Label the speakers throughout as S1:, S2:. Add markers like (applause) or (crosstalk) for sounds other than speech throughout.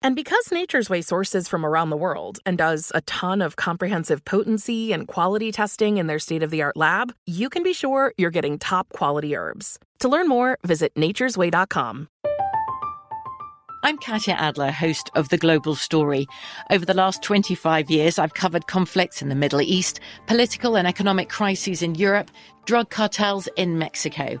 S1: And because Nature's Way sources from around the world and does a ton of comprehensive potency and quality testing in their state of the art lab, you can be sure you're getting top quality herbs. To learn more, visit nature'sway.com.
S2: I'm Katya Adler, host of The Global Story. Over the last 25 years, I've covered conflicts in the Middle East, political and economic crises in Europe, drug cartels in Mexico.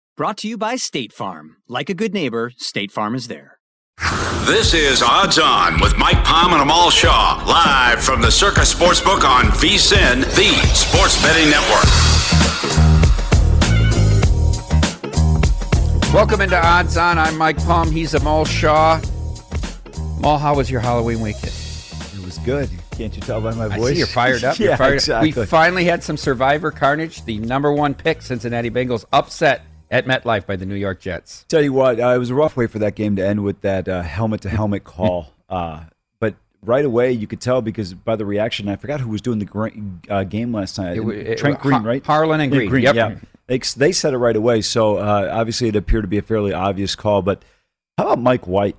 S3: Brought to you by State Farm. Like a good neighbor, State Farm is there.
S4: This is Odds On with Mike Palm and Amal Shaw, live from the Circa Sportsbook on VSIN, the sports betting network.
S5: Welcome into Odds On. I'm Mike Palm. He's Amal Shaw. Amal, how was your Halloween weekend?
S6: It was good. Can't you tell by my voice?
S5: I see you're fired up. (laughs)
S6: yeah,
S5: you're fired
S6: exactly.
S5: Up. We finally had some Survivor carnage. The number one pick, Cincinnati Bengals, upset at MetLife by the New York Jets.
S6: Tell you what, uh, it was a rough way for that game to end with that helmet to helmet call. (laughs) Uh, but right away, you could tell because by the reaction, I forgot who was doing the uh, game last night.
S5: It, it,
S6: Trent
S5: it,
S6: Green, right?
S5: Harlan and Green.
S6: Green
S5: yep.
S6: Yeah, they, they said it right away. So uh, obviously, it appeared to be a fairly obvious call. But how about Mike White,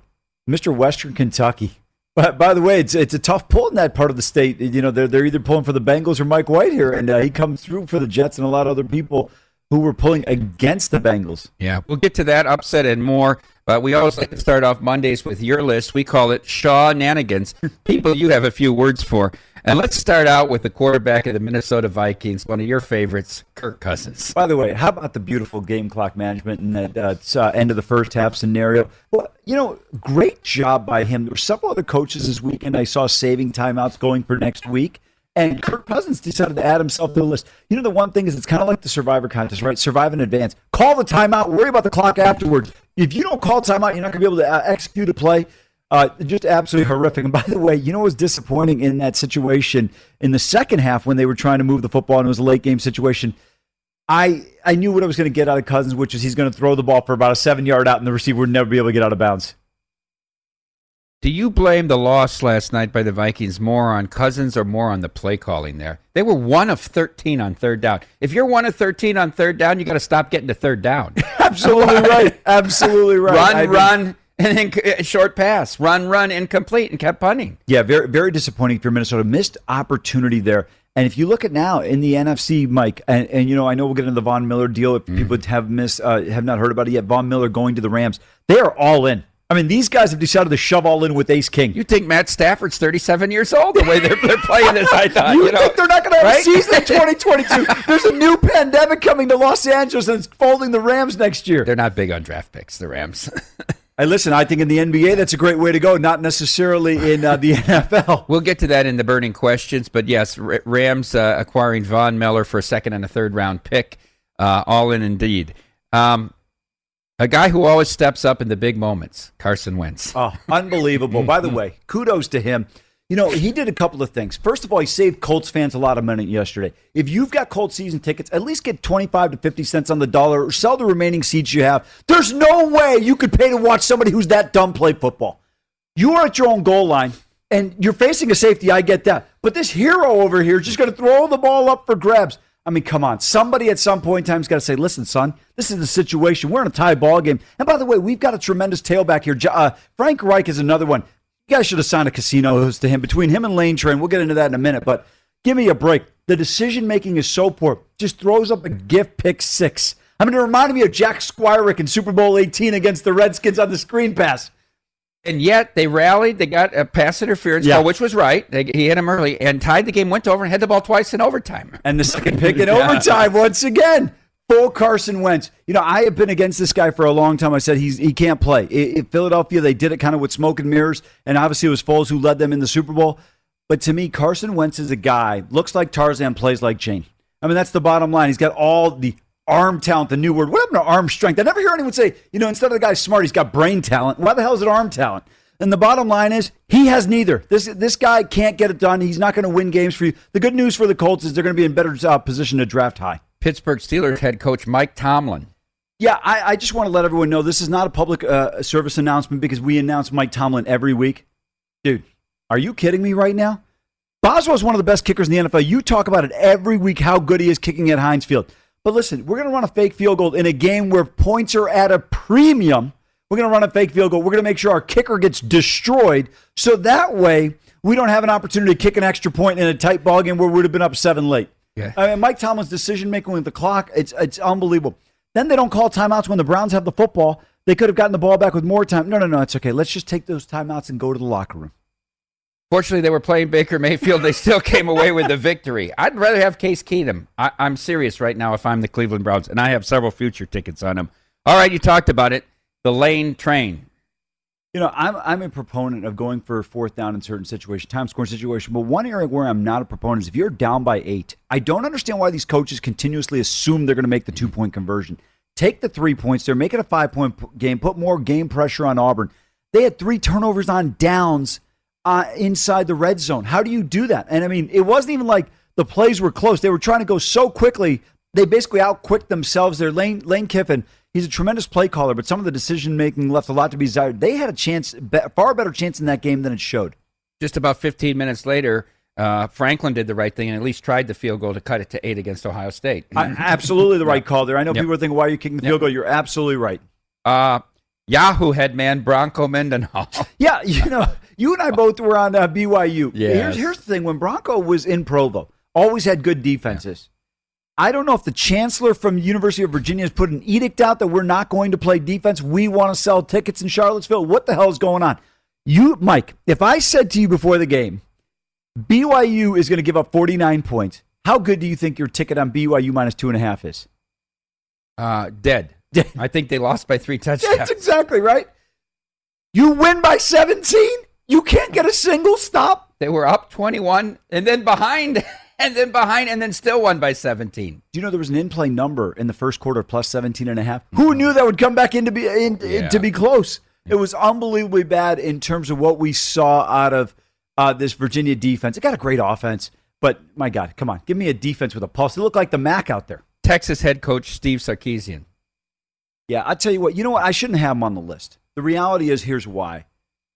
S6: Mr. Western Kentucky? But by the way, it's it's a tough pull in that part of the state. You know, they're they're either pulling for the Bengals or Mike White here, and uh, he comes through for the Jets and a lot of other people who were pulling against the Bengals. (laughs)
S5: Yeah, we'll get to that upset and more. But we always like to start off Mondays with your list. We call it Shaw Nanigans. (laughs) People you have a few words for. And let's start out with the quarterback of the Minnesota Vikings, one of your favorites, Kirk Cousins.
S6: By the way, how about the beautiful game clock management in that uh, uh, end of the first half scenario? Well, you know, great job by him. There were several other coaches this weekend I saw saving timeouts going for next week. And Kirk Cousins decided to add himself to the list. You know, the one thing is it's kind of like the Survivor contest, right? Survive in advance. Call the timeout. Worry about the clock afterwards. If you don't call timeout, you're not going to be able to uh, execute a play. Uh, just absolutely horrific. And by the way, you know what was disappointing in that situation in the second half when they were trying to move the football and it was a late game situation? I I knew what I was going to get out of Cousins, which is he's going to throw the ball for about a seven yard out, and the receiver would never be able to get out of bounds.
S5: Do you blame the loss last night by the Vikings more on Cousins or more on the play calling there? They were one of 13 on third down. If you're one of 13 on third down, you got to stop getting to third down. (laughs)
S6: Absolutely right. Absolutely right.
S5: Run,
S6: I mean,
S5: run, and then short pass. Run, run, incomplete, and kept punting.
S6: Yeah, very, very disappointing for Minnesota. Missed opportunity there. And if you look at now in the NFC, Mike, and, and you know, I know we'll get into the Von Miller deal if mm. people have missed, uh, have not heard about it yet. Von Miller going to the Rams. They are all in. I mean, these guys have decided to shove all in with Ace King.
S5: You think Matt Stafford's 37 years old the way they're, they're playing this? I thought. (laughs)
S6: you,
S5: you know,
S6: think they're not going to have
S5: right?
S6: a season in (laughs) 2022? There's a new pandemic coming to Los Angeles and it's folding the Rams next year.
S5: They're not big on draft picks, the Rams. (laughs)
S6: Hey, listen, I think in the NBA that's a great way to go, not necessarily in uh, the NFL.
S5: We'll get to that in the burning questions, but yes, Rams uh, acquiring Von Miller for a second and a third round pick, uh, all in indeed. Um, a guy who always steps up in the big moments, Carson Wentz.
S6: Oh, unbelievable. By the way, kudos to him. You know, he did a couple of things. First of all, he saved Colts fans a lot of money yesterday. If you've got Colts season tickets, at least get 25 to 50 cents on the dollar or sell the remaining seats you have. There's no way you could pay to watch somebody who's that dumb play football. You are at your own goal line and you're facing a safety. I get that. But this hero over here is just going to throw the ball up for grabs. I mean, come on. Somebody at some point in time has got to say, listen, son, this is the situation. We're in a tie ball game. And by the way, we've got a tremendous tailback here. Uh, Frank Reich is another one. You guys should have signed a casino host to him. Between him and Lane Train, we'll get into that in a minute. But give me a break. The decision making is so poor. Just throws up a gift pick six. I mean, it reminded me of Jack Squirek in Super Bowl 18 against the Redskins on the screen pass.
S5: And yet they rallied. They got a pass interference yeah. call, which was right. They, he hit him early and tied the game. Went over and had the ball twice in overtime.
S6: And the second pick in (laughs) yeah. overtime once again. Full Carson Wentz. You know, I have been against this guy for a long time. I said he's he can't play. In Philadelphia, they did it kind of with smoke and mirrors, and obviously it was Foles who led them in the Super Bowl. But to me, Carson Wentz is a guy looks like Tarzan, plays like Jane. I mean, that's the bottom line. He's got all the arm talent, the new word. What happened to arm strength? I never hear anyone say, you know, instead of the guy smart, he's got brain talent. Why the hell is it arm talent? And the bottom line is he has neither. This this guy can't get it done. He's not going to win games for you. The good news for the Colts is they're going to be in better uh, position to draft high.
S5: Pittsburgh Steelers head coach Mike Tomlin.
S6: Yeah, I, I just want to let everyone know this is not a public uh, service announcement because we announce Mike Tomlin every week. Dude, are you kidding me right now? Boswell is one of the best kickers in the NFL. You talk about it every week how good he is kicking at Heinz Field. But listen, we're going to run a fake field goal in a game where points are at a premium. We're going to run a fake field goal. We're going to make sure our kicker gets destroyed. So that way, we don't have an opportunity to kick an extra point in a tight ball game where we would have been up seven late. Yeah. I mean, Mike Tomlin's decision making with the clock, it's it's unbelievable. Then they don't call timeouts when the Browns have the football. They could have gotten the ball back with more time. No, no, no, it's okay. Let's just take those timeouts and go to the locker room.
S5: Fortunately, they were playing Baker Mayfield. They still came away with the victory. I'd rather have Case Keenum. I, am serious right now if I'm the Cleveland Browns, and I have several future tickets on him. All right, you talked about it. The lane train.
S6: You know, I'm I'm a proponent of going for fourth down in certain situations, time scoring situation. But one area where I'm not a proponent is if you're down by eight. I don't understand why these coaches continuously assume they're going to make the two point conversion. Take the three points there, make it a five point game, put more game pressure on Auburn. They had three turnovers on downs uh, inside the red zone. How do you do that? And I mean, it wasn't even like the plays were close. They were trying to go so quickly. They basically outquicked themselves. Their Lane Lane Kiffin He's a tremendous play caller, but some of the decision making left a lot to be desired. They had a chance, far better chance in that game than it showed.
S5: Just about 15 minutes later, uh, Franklin did the right thing and at least tried the field goal to cut it to eight against Ohio State.
S6: I, absolutely the right call there. I know yep. people are thinking, why are you kicking the field goal? You're absolutely right.
S5: Uh, Wahoo head man Bronco Mendenhall. (laughs)
S6: yeah, you know, you and I both were on uh, BYU. Yes. Here's, here's the thing when Bronco was in Provo, always had good defenses. I don't know if the chancellor from University of Virginia has put an edict out that we're not going to play defense. We want to sell tickets in Charlottesville. What the hell is going on? You, Mike, if I said to you before the game, BYU is going to give up 49 points, how good do you think your ticket on BYU minus two and a half is?
S5: Uh, dead. dead. I think they lost by three (laughs) touchdowns.
S6: That's exactly right. You win by 17? You can't get a single stop?
S5: They were up 21 and then behind (laughs) and then behind and then still won by 17.
S6: Do you know there was an in-play number in the first quarter plus 17 and a half? Who knew that would come back in to be in, yeah. to be close? It was unbelievably bad in terms of what we saw out of uh, this Virginia defense. It got a great offense, but my God, come on, give me a defense with a pulse. It looked like the Mac out there.
S5: Texas head coach Steve Sarkisian.
S6: Yeah, I tell you what. You know what? I shouldn't have him on the list. The reality is, here's why.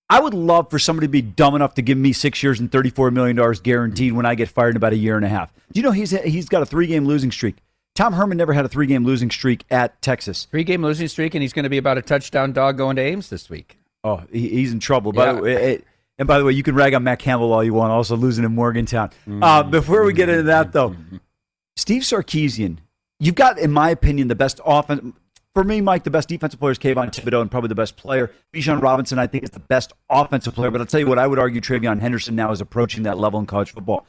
S6: I would love for somebody to be dumb enough to give me six years and $34 million guaranteed when I get fired in about a year and a half. Do you know he's, he's got a three game losing streak? Tom Herman never had a three game losing streak at Texas.
S5: Three game losing streak, and he's going to be about a touchdown dog going to Ames this week.
S6: Oh, he, he's in trouble. By the way, it, and by the way, you can rag on Matt Campbell all you want, also losing in Morgantown. Mm-hmm. Uh, before we get into that, though, Steve Sarkisian, you've got, in my opinion, the best offense for me, Mike, the best defensive player is Kayvon Thibodeaux and probably the best player. Bijan Robinson, I think, is the best offensive player. But I'll tell you what, I would argue TreVeyon Henderson now is approaching that level in college football.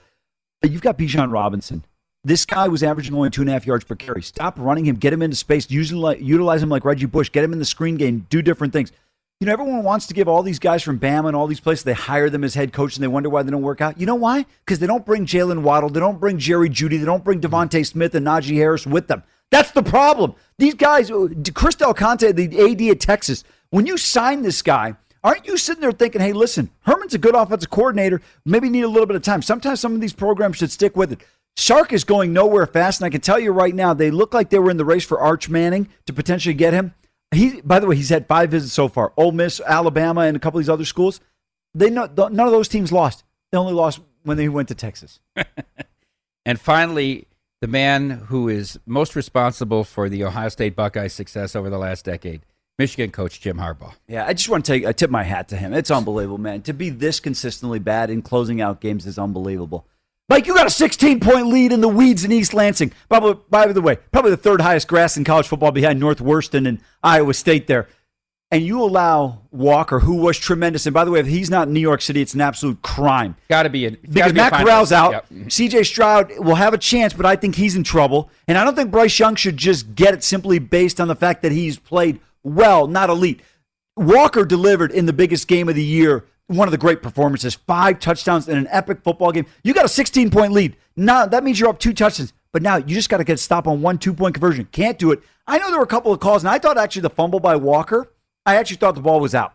S6: You've got Bijan Robinson. This guy was averaging only two and a half yards per carry. Stop running him, get him into space, using utilize him like Reggie Bush, get him in the screen game, do different things. You know, everyone wants to give all these guys from Bama and all these places, they hire them as head coach and they wonder why they don't work out. You know why? Because they don't bring Jaylen Waddle, they don't bring Jerry Jeudy, they don't bring DeVonta Smith and Najee Harris with them. That's the problem. These guys, uh, Chris Del Conte, the AD at Texas, when you sign this guy, Aren't you sitting there thinking, hey, listen, Herman's a good offensive coordinator. Maybe need a little bit of time. Sometimes some of these programs should stick with it. Sark is going nowhere fast, and I can tell you right now, they look like they were in the race for Arch Manning to potentially get him. He, by the way, he's had five visits so far. Ole Miss, Alabama, and a couple of these other schools. They know none of those teams lost. They only lost when they went to Texas. (laughs)
S5: and finally, the man who is most responsible for the Ohio State Buckeyes' success over the last decade, Michigan coach Jim Harbaugh.
S6: Yeah, I just want to take I tip my hat to him. It's unbelievable, man. To be this consistently bad in closing out games is unbelievable. Mike, you got a 16 point lead in the weeds in East Lansing. By, by the way, probably the third highest grass in college football behind Northwestern and Iowa State there. And you allow Walker, who was tremendous. And by the way, if he's not in New York City, it's an absolute crime.
S5: Got to be a,
S6: because
S5: Matt
S6: Corral's out. Yep. Mm-hmm. CJ Stroud will have a chance, but I think he's in trouble. And I don't think Bryce Young should just get it simply based on the fact that he's played well, not elite. Walker delivered in the biggest game of the year one of the great performances, five touchdowns in an epic football game. You got a 16 point lead. Now that means you're up two touchdowns. But now you just got to get a stop on one two point conversion. Can't do it. I know there were a couple of calls, and I thought actually the fumble by Walker, I actually thought the ball was out.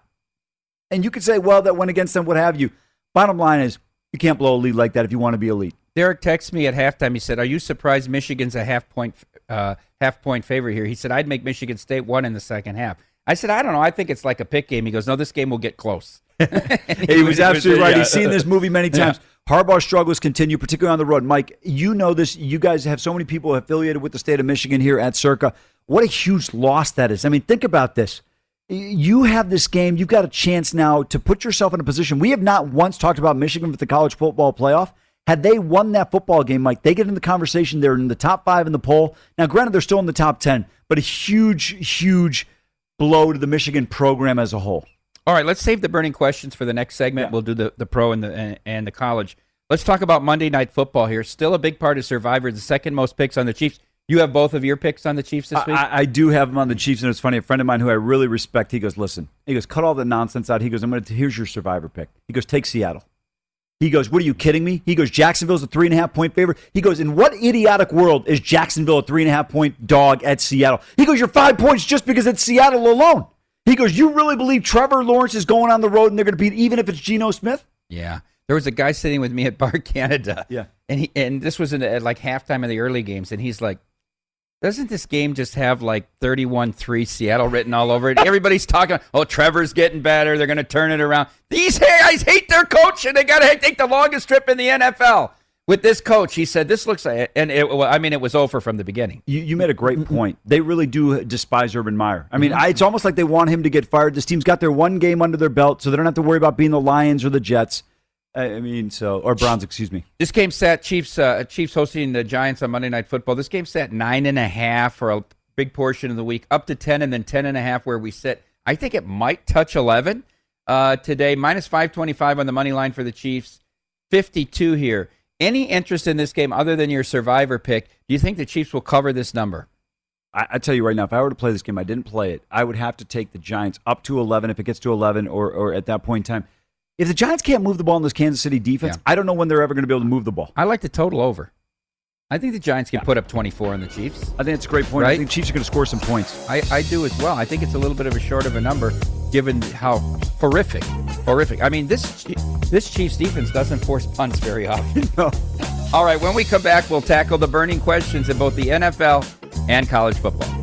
S6: And you could say, well, that went against them, what have you. Bottom line is, you can't blow a lead like that if you want to be elite.
S5: Derek texted me at halftime. He said, "Are you surprised Michigan's a half point uh, half point favorite here?" He said, "I'd make Michigan State one in the second half." I said, "I don't know. I think it's like a pick game." He goes, "No, this game will get close." (laughs) (laughs)
S6: he was absolutely right. He's seen this movie many (laughs) times. Yeah. Harbaugh's struggles continue, particularly on the road. Mike, you know this. You guys have so many people affiliated with the state of Michigan here at Circa. What a huge loss that is. I mean, think about this. You have this game. You've got a chance now to put yourself in a position. We have not once talked about Michigan with the college football playoff. Had they won that football game, Mike, they get in the conversation. They're in the top five in the poll. Now, granted, they're still in the top 10, but a huge, huge blow to the Michigan program as a whole.
S5: All right, let's save the burning questions for the next segment. Yeah. We'll do the, the pro and the and, and, the college. Let's talk about Monday Night Football here. Still a big part of Survivor. The second most picks on the Chiefs. You have both of your picks on the Chiefs this week.
S6: I, I, do have them on the Chiefs, and it's funny. A friend of mine who I really respect, he goes, "Listen," he goes, "Cut all the nonsense out." He goes, "I'm going to here's your Survivor pick." He goes, "Take Seattle." He goes, What are you kidding me? He goes, Jacksonville's a three and a half point favorite. He goes, In what idiotic world is Jacksonville a three and a half point dog at Seattle? He goes, You're five points just because it's Seattle alone. He goes, You really believe Trevor Lawrence is going on the road and they're going to beat even if it's Geno Smith?
S5: Yeah. There was a guy sitting with me at Bar Canada.
S6: Yeah.
S5: And he and this was in, at like halftime of the early games. And he's like, doesn't this game just have like 31-3 Seattle written all over it? Everybody's talking, oh, Trevor's getting better. They're going to turn it around. These guys hate their coach, and they got to take the longest trip in the NFL with this coach, he said this looks like, and it, well, I mean, it was over from the beginning.
S6: You, you made a great point. They really do despise Urban Meyer. I mean, mm-hmm. I, it's almost like they want him to get fired. This team's got their one game under their belt, so they don't have to worry about being the Lions or the Jets. I mean, so or Browns, excuse me.
S5: This game sat Chiefs. Uh, Chiefs hosting the Giants on Monday Night Football. This game sat nine and a half for a big portion of the week, up to ten, and then ten and a half where we sit. I think it might touch eleven uh, today. Minus five twenty five on the money line for the Chiefs. Fifty two here. Any interest in this game other than your survivor pick? Do you think the Chiefs will cover this number?
S6: I, I, tell you right now, if I were to play this game, I didn't play it. I would have to take the Giants up to 11 if it gets to 11 or, or at that point in time. If the Giants can't move the ball in this Kansas City defense, yeah. I don't know when they're ever going to be able to move the ball.
S5: I like the total over. I think the Giants can yeah. put up 24 on the Chiefs.
S6: I think it's a great point. Right? I think the Chiefs are going to score some points.
S5: I, I do as well. I think it's a little bit of a short of a number given how horrific, horrific. I mean, this this Chiefs defense doesn't force punts very often. (laughs) no. All right, when we come back, we'll tackle the burning questions in both the NFL and college football.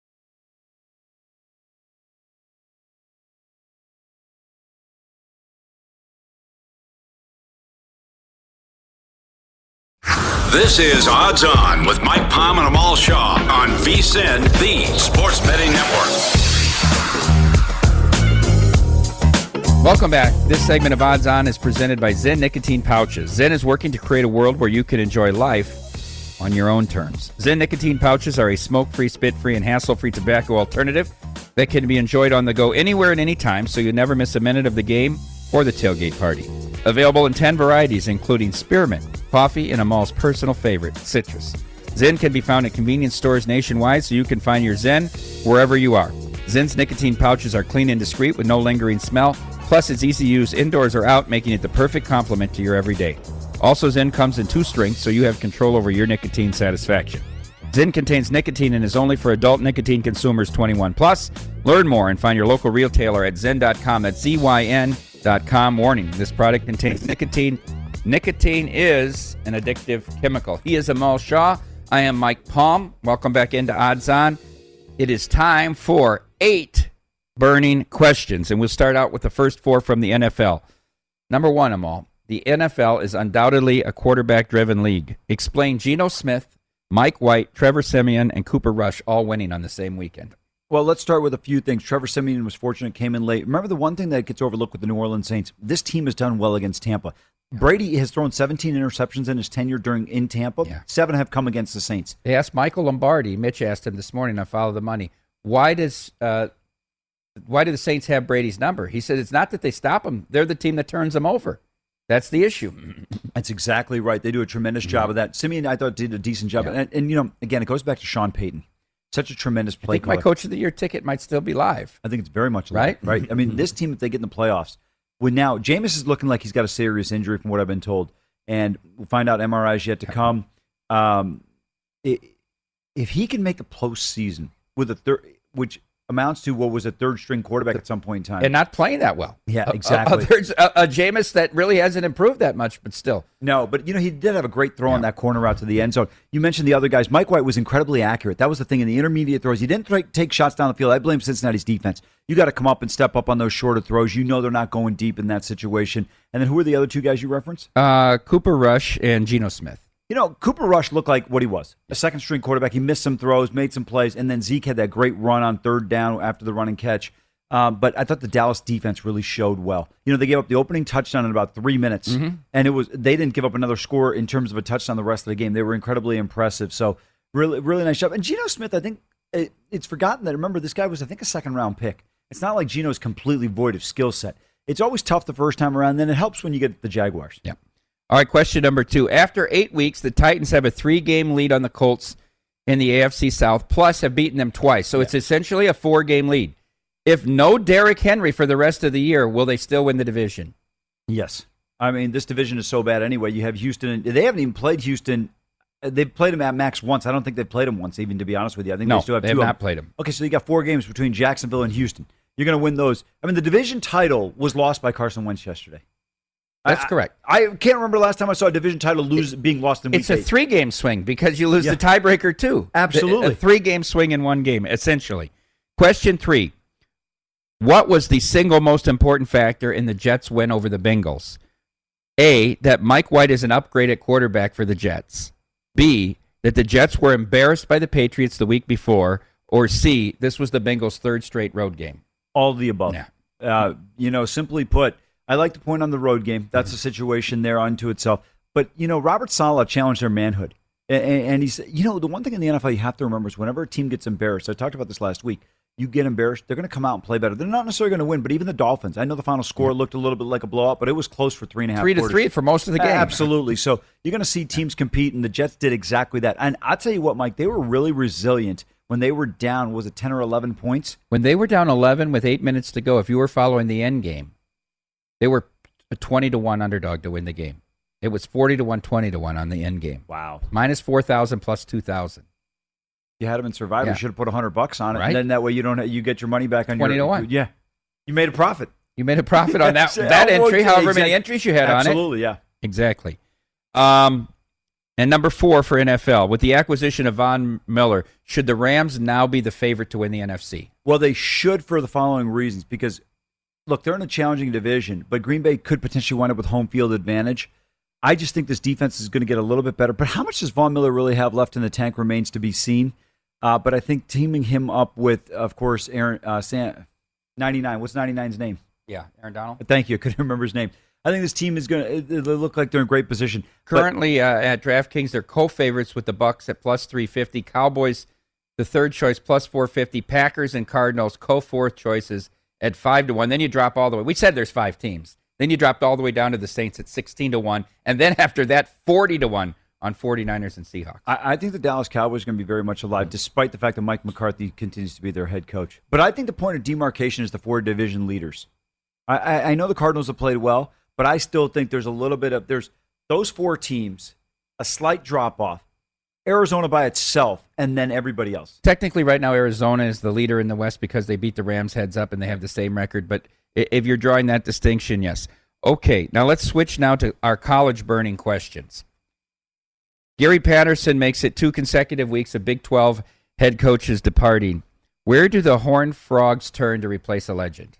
S4: This is Odds On with Mike Palm and Amal Shaw on VSIN, the Sports Betting Network.
S5: Welcome back. This segment of Odds On is presented by Zyn Nicotine Pouches. Zyn is working to create a world where you can enjoy life on your own terms. Zyn Nicotine Pouches are a smoke free, spit free, and hassle free tobacco alternative that can be enjoyed on the go anywhere and anytime so you never miss a minute of the game or the tailgate party. Available in 10 varieties, including spearmint, coffee, and Amal's personal favorite, citrus. Zyn can be found at convenience stores nationwide, so you can find your Zyn wherever you are. Zyn's nicotine pouches are clean and discreet with no lingering smell. Plus, it's easy to use indoors or out, making it the perfect complement to your everyday. Also, Zyn comes in two strengths, so you have control over your nicotine satisfaction. Zyn contains nicotine and is only for adult nicotine consumers 21 plus. Learn more and find your local retailer at zyn.com. That's Z-Y-N.com. Warning, this product contains nicotine. Nicotine is an addictive chemical. He is Amal Shaw. I am Mike Palm. Welcome back into Odds On. It is time for eight burning questions, and we'll start out with the first four from the NFL. Number one, Amal. The NFL is undoubtedly a quarterback driven league. Explain Geno Smith, Mike White, Trevor Siemian, and Cooper Rush all winning on the same weekend.
S6: Well, let's start with a few things. Trevor Siemian was fortunate, came in late. Remember the one thing that gets overlooked with the New Orleans Saints? This team has done well against Tampa. Brady has thrown 17 interceptions in his tenure during in Tampa.
S5: Yeah.
S6: Seven have come against the Saints.
S5: They asked Michael Lombardi. Mitch asked him this morning on Follow the Money. Why does uh, why do the Saints have Brady's number? He said it's not that they stop him; they're the team that turns him over. That's the issue. (clears throat)
S6: That's exactly right. They do a tremendous job of that. Siemian, I thought, did a decent job.
S5: Yeah.
S6: And, and, you know, again, it goes back to Sean Payton. Such a tremendous
S5: I
S6: play
S5: think my. Coach of the Year ticket might still be live.
S6: I think it's very much
S5: Right?
S6: right. Right. I mean, (laughs) this team, if they get in the playoffs, with now Jameis is looking like he's got a serious injury from what I've been told, and we'll find out MRIs yet to come. Um, i if he can make a postseason with a third, which amounts to what was a third string quarterback at some point in time,
S5: and not playing that well.
S6: Yeah,
S5: A- (laughs) a-
S6: exactly.
S5: There's a, a Jameis that really hasn't improved that much, but still.
S6: No, but you know he did have a great throw on that corner route to the end zone. You mentioned the other guys. Mike White was incredibly accurate. That was the thing in the intermediate throws. He didn't take shots down the field. I blame Cincinnati's defense. You got to come up and step up on those shorter throws. You know they're not going deep in that situation. And then who are the other two guys you referenced?
S5: Uh, Cooper Rush and Geno Smith.
S6: You know, Cooper Rush looked like what he was a second string quarterback. He missed some throws, made some plays, and then Zeke had that great run on third down after the run and catch. Um, but I thought the Dallas defense really showed well. You know, they gave up the opening touchdown in about three minutes, and it was they didn't give up another score in terms of a touchdown the rest of the game. They were incredibly impressive. So really, really nice job. And Geno Smith, I think it, it's forgotten that. Remember, this guy was I think a second round pick. It's not like Geno's completely void of skill set. It's always tough the first time around. Then it helps when you get the Jaguars.
S5: Yeah. All right, question number two. After eight weeks, the Titans have a three game lead on the Colts in the AFC South, plus have beaten them twice. So it's essentially a four game lead. If no Derrick Henry for the rest of the year, will they still win the division?
S6: Yes. I mean, this division is so bad anyway. You have Houston. And, they haven't even played Houston. They've played them at max once. I don't think they've played them once, even to be honest with you. I think
S5: No,
S6: they still have
S5: they
S6: two
S5: have
S6: of
S5: not played 'em.
S6: Okay, so you got four games between Jacksonville and Houston. You're going to win those. I mean, the division title was lost by Carson Wentz yesterday.
S5: That's
S6: I-
S5: correct.
S6: I, I can't remember the last time I saw a division title lose being lost in week
S5: It's a
S6: eight.
S5: three game swing because you lose
S6: Yeah.
S5: the tiebreaker too.
S6: Absolutely.
S5: A three game swing in one game, essentially. Question three What was the single most important factor in the Jets' win over the Bengals? A. That Mike White is an upgrade at quarterback for the Jets. B. That the Jets were embarrassed by the Patriots the week before. Or C. This was the Bengals' third straight road game.
S6: All of the above.
S5: Yeah.
S6: Uh, you know, simply put, I like the point on the road game. That's a situation there unto itself. But you know, Robert Saleh challenged their manhood, and, and he's you know the one thing in the NFL you have to remember is whenever a team gets embarrassed. I talked about this last week. You get embarrassed, they're going to come out and play better. They're not necessarily going to win, but even the Dolphins. I know the final score looked a little bit like a blowout, but it was close for three and a half.
S5: Three to
S6: quarters.
S5: three for most of the game.
S6: Absolutely. So you're going to see teams compete, and the Jets did exactly that. And I'll tell you what, Mike, they were really resilient when they were down. Was it ten or eleven points?
S5: When they were down 11 with eight minutes to go, if you were following the end game, they were a 20 to 1 underdog to win the game. It was 40 to 1, 20 to 1 on the end game.
S6: Wow.
S5: Minus 4,000 plus 2,000.
S6: You had them in Survivor.
S5: Yeah.
S6: You should have put hundred bucks on it,
S5: Right.
S6: and then that way you don't you get your money back on
S5: 20
S6: your
S5: to 1.
S6: Yeah, you made a profit.
S5: You made a profit on that, (laughs) that
S6: oh,
S5: entry,
S6: okay,
S5: however
S6: exactly.
S5: many entries you had on it.
S6: Absolutely, yeah.
S5: Exactly. Um, and number four for NFL, with the acquisition of Von Miller, should the Rams now be the favorite to win the NFC?
S6: Well, they should for the following reasons. Because, look, they're in a challenging division, but Green Bay could potentially wind up with home field advantage. I just think this defense is going to get a little bit better. But how much does Von Miller really have left in the tank remains to be seen. Uh, but I think teaming him up with, of course, Aaron uh, Sam, 99. What's 99's name?
S5: Yeah, Aaron Donald.
S6: Thank you. (laughs) I couldn't remember his name. I think this team is going to look like they're in great position. But-
S5: Currently uh, at DraftKings, they're co-favorites with the Bucs at plus 350. Cowboys, the third choice, plus 450. Packers and Cardinals, co-fourth choices at 5 to 1. Then you drop all the way. We said there's five teams. Then you dropped all the way down to the Saints at 16 to 1. And then after that, 40 to 1 on 49ers and Seahawks.
S6: I, I think the Dallas Cowboys are going to be very much alive, despite the fact that Mike McCarthy continues to be their head coach. But I think the point of demarcation is the four division leaders. I, I, I know the Cardinals have played well, but I still think there's a little bit of there's those four teams, a slight drop off. Arizona by itself, and then everybody else.
S5: Technically, right now, Arizona is the leader in the West because they beat the Rams heads up and they have the same record. But if you're drawing that distinction, yes. Okay, now let's switch now to our college burning questions. Gary Patterson makes it two consecutive weeks of Big 12 head coaches departing. Where do the Horned Frogs turn to replace a legend?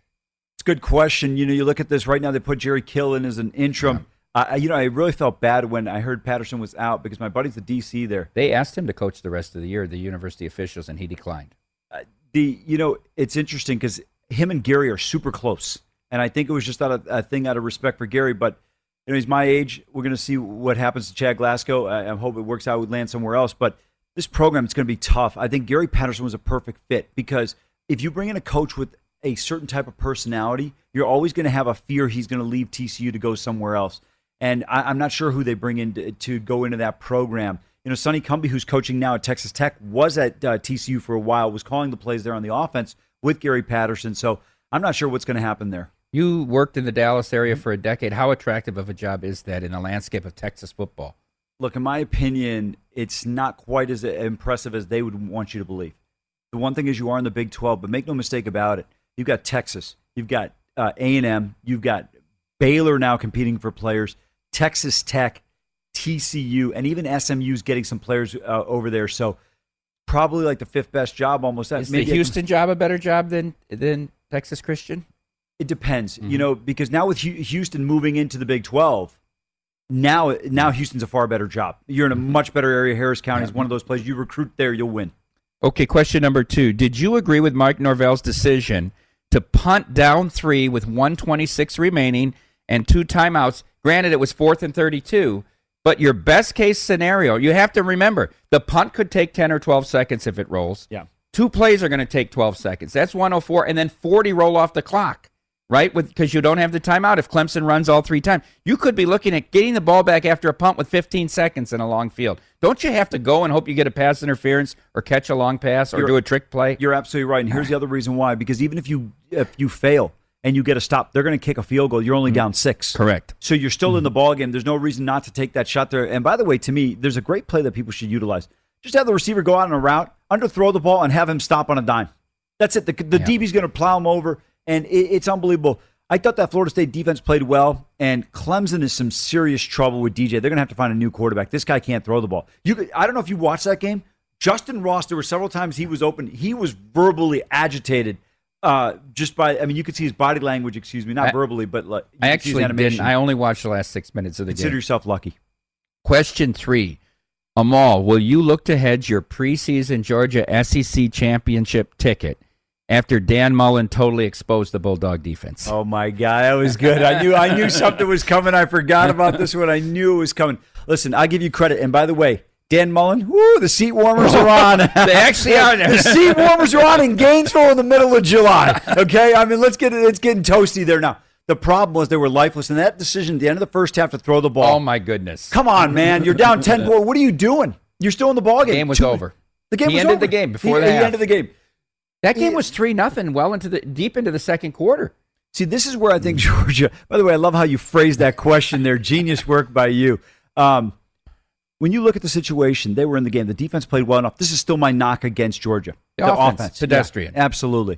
S6: It's a good question. You know, you look at this right now. They put Jerry Kill in as an interim. I you know, I really felt bad when I heard Patterson was out because my buddy's the DC there.
S5: They asked him to coach the rest of the year, the university officials, and he declined.
S6: Uh, the you know it's interesting because him and Gary are super close, and I think it was just out of a thing out of respect for Gary. But you know he's my age. We're going to see what happens to Chad Glasgow. I, I hope it works out. We land somewhere else. But this program it's going to be tough. I think Gary Patterson was a perfect fit because if you bring in a coach with a certain type of personality, you're always going to have a fear he's going to leave TCU to go somewhere else. And I, I'm not sure who they bring in to, to go into that program. You know, Sonny Cumby, who's coaching now at Texas Tech, was at uh, TCU for a while, was calling the plays there on the offense with Gary Patterson. So I'm not sure what's going to happen there.
S5: You worked in the Dallas area for a decade. How attractive of a job is that in the landscape of Texas football?
S6: Look, in my opinion, it's not quite as impressive as they would want you to believe. The one thing is you are in the Big 12, but make no mistake about it. You've got Texas, you've got uh, A&M, you've got Baylor now competing for players, Texas Tech, TCU, and even SMU's getting some players uh, over there. So probably like the fifth best job almost.
S5: Is
S6: Maybe
S5: the
S6: can-
S5: Houston job a better job than than Texas Christian?
S6: It depends,
S5: Mm-hmm.
S6: you know, because now with Houston moving into the Big 12, now now Houston's a far better job. You're in a
S5: Mm-hmm.
S6: much better area. Harris County is one of those places you recruit there, you'll win.
S5: Okay, question number two. Did you agree with Mike Norvell's decision to punt down three with 126 remaining and two timeouts? Granted, it was fourth and 32, but your best case scenario, you have to remember the punt could take 10 or 12 seconds if it rolls.
S6: Yeah.
S5: Two plays are going to take 12 seconds. That's 104, and then 40 roll off the clock, right? Because you don't have the timeout if Clemson runs all three times. You could be looking at getting the ball back after a punt with 15 seconds in a long field. Don't you have to go and hope you get a pass interference or catch a long pass or
S6: You're-
S5: do a trick play?
S6: You're absolutely right. And here's ah. the other reason why because even if you if you fail and you get a stop, they're going to kick a field goal. You're only mm-hmm. down 6.
S5: Correct.
S6: So you're still in the mm-hmm. ball game. There's no reason not to take that shot there. And by the way, to me, there's a great play that people should utilize. Just have the receiver go out on a route, underthrow the ball, and have him stop on a dime. That's it. The, the DB's going to plow him over, and it, it's unbelievable. I thought that Florida State defense played well, and Clemson is some serious trouble with DJ. They're going to have to find a new quarterback. This guy can't throw the ball. You, could- I don't know if you watched that game. Justin Ross, there were several times he was open. He was verbally agitated Uh, just by, I mean, you could see his body language. Excuse me, not
S5: I-
S6: verbally, but like,
S5: I
S6: could see his
S5: actually didn't. I only watched the last six minutes of the
S6: Consider
S5: game.
S6: Consider yourself lucky.
S5: Question three. Amal, will you look to hedge your preseason Georgia SEC championship ticket after Dan Mullen totally exposed the Bulldog defense?
S6: Oh my god, that was good. I knew I knew something was coming. I forgot about this one. I knew it was coming. Listen, I give you credit. And by the way, Dan Mullen, whoo, the seat warmers are on. (laughs)
S5: They actually are.
S6: the seat warmers are on in Gainesville in the middle of July. Okay, I mean let's get it. It's getting toasty there now. The problem was they were lifeless, and that decision at the end of the first half to throw the ball.
S5: Oh my goodness!
S6: Come on, man, you're down ten. (laughs) Boy, what are you doing? You're still in the ball game.
S5: The game was
S6: Two-
S5: over.
S6: The game
S5: He
S6: was
S5: ended
S6: over.
S5: the game before
S6: he,
S5: the
S6: he
S5: half.
S6: ended the game.
S5: That game was three nothing. Well into the deep into the second quarter.
S6: See, this is where I think (laughs) Georgia. By the way, I love how you phrased that question there. Genius work by you. Um, when you look at the situation, they were in the game. The defense played well enough. This is still my knock against Georgia.
S5: The offense, pedestrian.
S6: Yeah, absolutely.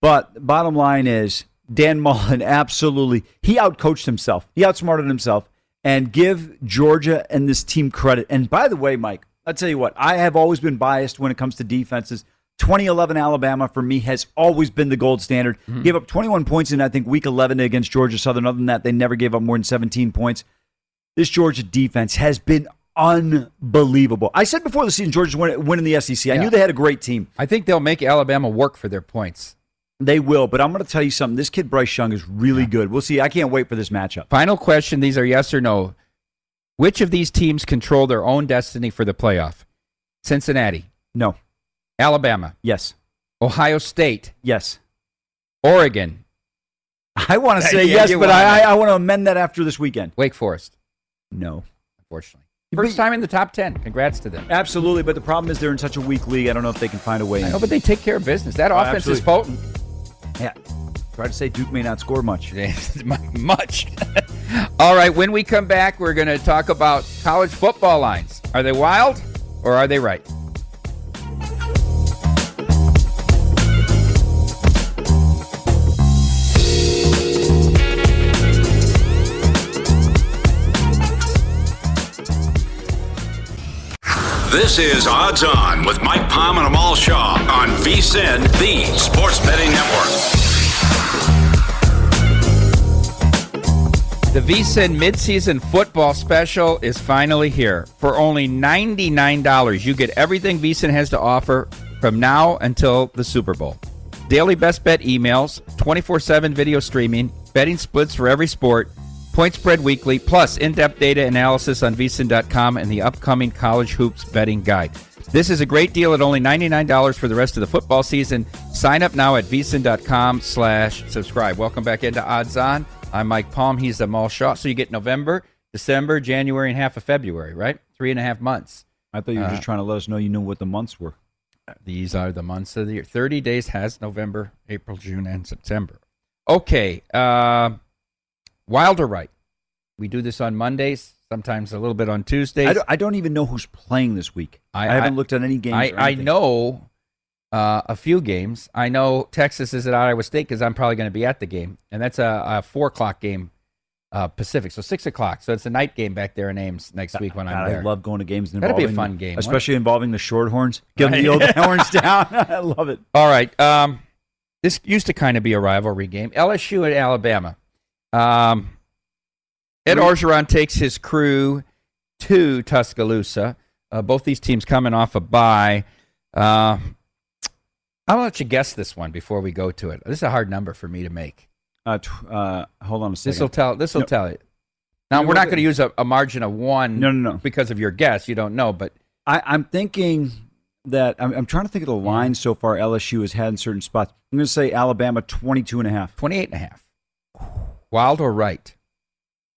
S6: But bottom line is Dan Mullen (laughs) absolutely he outcoached himself. He outsmarted himself. And give Georgia and this team credit. And by the way, Mike, I'll tell you what, I have always been biased when it comes to defenses. 2011 Alabama for me has always been the gold standard. Mm-hmm. Gave up 21 points in I think week 11 against Georgia Southern. Other than that, they never gave up more than 17 points. This Georgia defense has been unbelievable. I said before the season, Georgia's win- winning the SEC. I
S5: Yeah.
S6: knew they had a great team.
S5: I think they'll make Alabama work for their points.
S6: They will, but I'm going to tell you something. This kid Bryce Young is really good. We'll see. I can't wait for this matchup.
S5: Final question. These are yes or no. Which of these teams control their own destiny for the playoff? Cincinnati,
S6: No.
S5: Alabama,
S6: Yes.
S5: Ohio State,
S6: Yes.
S5: Oregon, (laughs)
S6: I want to (laughs) say
S5: Yeah,
S6: yes, but. I, I want to amend that after this weekend.
S5: Wake Forest.
S6: No.
S5: Unfortunately, first time in the top ten. Congrats to them.
S6: Absolutely, but the problem is they're in such a weak league. I don't know if they can find a way
S5: I
S6: in.
S5: know, but they take care of business. That
S6: Oh,
S5: offense is
S6: absolutely.
S5: potent.
S6: Yeah. Try to say Duke may not score much. (laughs)
S5: Much. (laughs) All right. When we come back, we're going to talk about college football lines. Are they wild or are they right?
S4: This is Odds On with Mike Palm and Amal Shaw on VSIN, the Sports Betting Network.
S5: The VSIN midseason football special is finally here. For only $99, you get everything VSIN has to offer from now until the Super Bowl. Daily best bet emails, 24 7 video streaming, betting splits for every sport, point spread weekly, plus in depth data analysis on VSIN.com and the upcoming college hoops betting guide. This is a great deal at only $99 for the rest of the football season. Sign up now at VSIN.com slash subscribe. Welcome back into Odds On. I'm Mike Palm. He's Amal Shaw. So you get November, December, January, and half of February, right? Three and a half months.
S6: I thought you were
S5: Uh,
S6: just trying to let us know you knew what the months were.
S5: These are the months of the year. 30 days has November, April, June, and September. Okay. Uh, wild or right? We do this on Mondays, sometimes a little bit on Tuesdays.
S6: I don't, I don't even know who's playing this week. I, haven't looked at any games.
S5: I, I know uh, a few games. I know Texas is at Iowa State because I'm probably going to be at the game, and that's a, a four o'clock game uh, Pacific, so six o'clock. So it's a night game back there in Ames next week when I'm there.
S6: I love going to games
S5: That'd be a fun game,
S6: especially involving the Shorthorns. (laughs) Give them
S5: Right.
S6: the old horns down. (laughs) I love it.
S5: All right. Um, this used to kind of be a rivalry game. LSU at Alabama. Um, Ed Orgeron takes his crew to Tuscaloosa. Uh, both these teams coming off a bye. Uh, I'll let you guess this one before we go to it. This is a hard number for me to make.
S6: Uh, t- uh, hold on a second.
S5: This will tell. This will
S6: No.
S5: tell you. Now
S6: No,
S5: we're not going to use a, a margin of one.
S6: No, no, no.
S5: Because of your guess, you don't know. But
S6: I, I'm thinking that I'm, I'm trying to think of the line so far LSU has had in certain spots. I'm going to say Alabama 22 and a half.
S5: 28 and a half. Wild or right?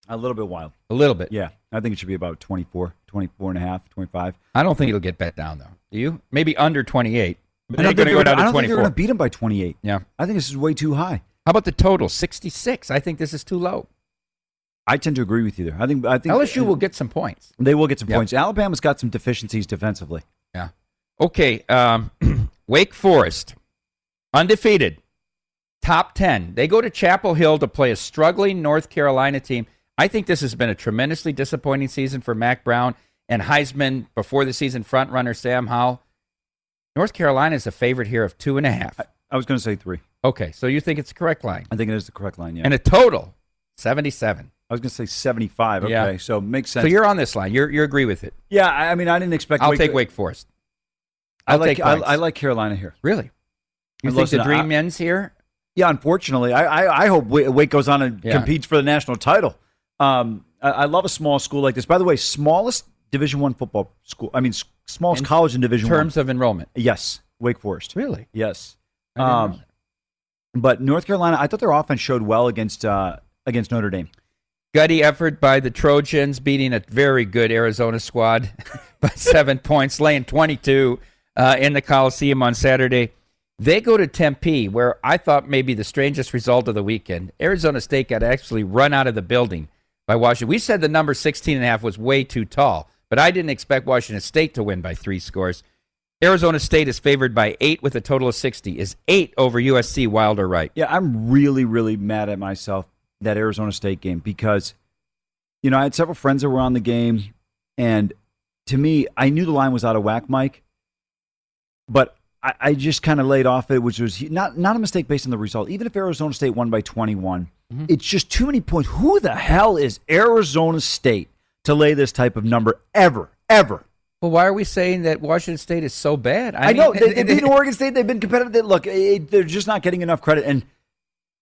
S6: A little bit wild.
S5: A little bit.
S6: Yeah. I think it should be about 24, 24 and a half, 25.
S5: I don't think it'll get bet down though. Do you? Maybe under 28. But
S6: I don't think
S5: going to
S6: they're
S5: go down
S6: gonna- I don't think they're going to beat them by 28.
S5: Yeah.
S6: I think this is way too high.
S5: How about the total? 66. I think this is too low.
S6: I tend to agree with you there. I think I think
S5: LSU will get some points.
S6: They will get some
S5: Yeah.
S6: points. Alabama's got some deficiencies defensively.
S5: Yeah. Okay. Um, (clears throat) Wake Forest, undefeated, top 10. They go to Chapel Hill to play a struggling North Carolina team. I think this has been a tremendously disappointing season for Mack Brown and Heisman before the season frontrunner Sam Howell. North Carolina is a favorite here of two and a half.
S6: I was going to say three.
S5: Okay, so you think it's the correct line.
S6: I think it is the correct line. Yeah.
S5: And a total, 77.
S6: I was going to say 75. Okay,
S5: Yeah.
S6: so makes sense.
S5: So you're on this line. You're, you agree with it.
S6: yeah, I I mean, I didn't expect.
S5: I'll
S6: Wake,
S5: take Wake Forest.
S6: I
S5: I'll
S6: like.
S5: take
S6: I. I like Carolina here.
S5: Really? You
S6: And
S5: think the dream
S6: I-
S5: ends here?
S6: Yeah, unfortunately, I I, I hope Wake goes on and
S5: Yeah.
S6: competes for the national title. Um, I, I love a small school like this. By the way, smallest Division One football school. I mean, smallest
S5: In
S6: college in Division
S5: terms of enrollment.
S6: Yes, Wake Forest.
S5: Really?
S6: Yes.
S5: I didn't know
S6: Um, but North Carolina, I thought their offense showed well against uh, against Notre Dame.
S5: Gutty effort by the Trojans, beating a very good Arizona squad (laughs) by seven points, laying 22 uh, in the Coliseum on Saturday. They go to Tempe, where I thought maybe the strangest result of the weekend. Arizona State got actually run out of the building by Washington. We said the number 16 and a half was way too tall, but I didn't expect Washington State to win by three scores. Arizona State is favored by eight with a total of 60. Is eight over USC, wild or right?
S6: Yeah, I'm really, really mad at myself that Arizona State game because, you know, I had several friends that were on the game, and to me, I knew the line was out of whack, Mike, but I, I just kind of laid off it, which was not not a mistake based on the result. Even if Arizona State won by 21, mm-hmm. it's just too many points. Who the hell is Arizona State to lay this type of number ever, ever?
S5: Well, why are we saying that Washington State is so bad?
S6: I, know they, they've beaten (laughs) Oregon State. They've been competitive. They, look, it, they're just not getting enough credit. And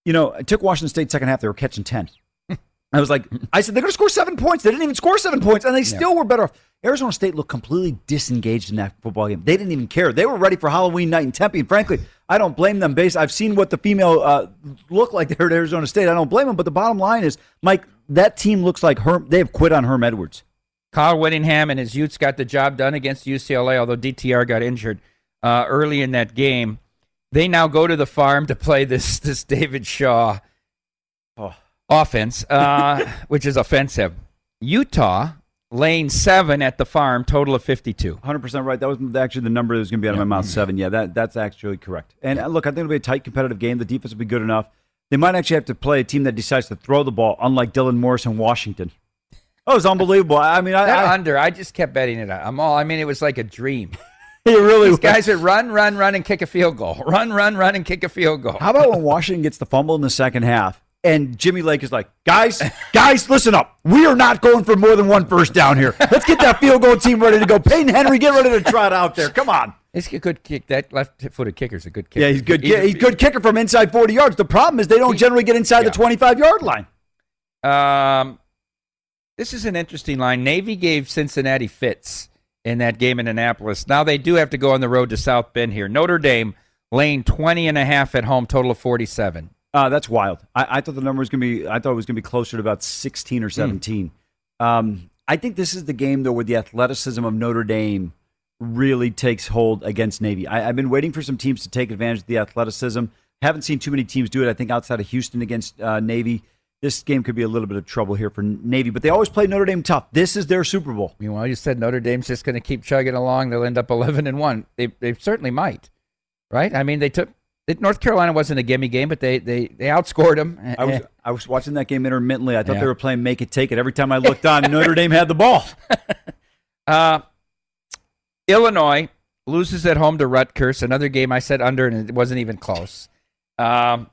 S6: you know, I took Washington State second half. They were catching ten. I was like, I said they're going to score seven points. They didn't even score seven points, and they still were better off. Arizona State looked completely disengaged in that football game. They didn't even care. They were ready for Halloween night in Tempe. And frankly, I don't blame them. Based, I've seen what the female uh, look like there at Arizona State. I don't blame them. But the bottom line is, Mike, that team looks like Herm. They have quit on Herm Edwards.
S5: Kyle Whittingham and his Utes got the job done against UCLA, although DTR got injured uh, early in that game. They now go to the farm to play this (laughs) this David Shaw. Offense, uh, (laughs) which is offensive. Utah lane seven at the farm, total of fifty-two.
S6: 100% right. That was actually the number that was going to be out of my mouth. Seven. Yeah, that, that's actually correct. And uh, look, I think it'll be a tight, competitive game. The defense will be good enough. They might actually have to play a team that decides to throw the ball, unlike Dylan Morris in Washington. Oh, it was unbelievable. I mean, I,
S5: That
S6: I
S5: under, I just kept betting it. I'm all. I mean, it was like a dream. (laughs)
S6: it really
S5: These
S6: was.
S5: guys would run, run, run, and kick a field goal. Run, run, run, and kick a field goal.
S6: How about when Washington gets the fumble in the second half, and Jimmy Lake is like, "Guys, guys, listen up. We are not going for more than one first down here. Let's get that field goal team ready to go. Peyton Henry, get ready to trot out there. Come on."
S5: He's a good kick. That left-footed kicker's a good kicker.
S6: Yeah, he's good. Yeah, he's good kicker from inside 40 yards. The problem is they don't generally get inside
S5: Yeah.
S6: the 25 yard line.
S5: Um, this is an interesting line. Navy gave Cincinnati fits in that game in Annapolis. Now they do have to go on the road to South Bend here. Notre Dame laying 20 and a half at home, total of 47.
S6: Uh, that's wild. I, I thought the number was going to be. I thought it was going to be closer to about 16 or 17. Um, I think this is the game though where the athleticism of Notre Dame really takes hold against Navy. I, I've been waiting for some teams to take advantage of the athleticism. Haven't seen too many teams do it. I think outside of Houston against uh, Navy, this game could be a little bit of trouble here for Navy. But they always play Notre Dame tough. This is their Super Bowl.
S5: Meanwhile, you said Notre Dame's just going to keep chugging along. They'll end up 11 and 1. They, they certainly might, right? I mean, they took. It, North Carolina wasn't a gimme game, but they, they, they outscored them.
S6: I was (laughs) I was watching that game intermittently. I thought
S5: Yeah.
S6: they were playing make it take it. Every time I (laughs) looked on, Notre Dame had the ball. (laughs)
S5: Uh, Illinois loses at home to Rutgers. Another game I said under, and it wasn't even close. Um,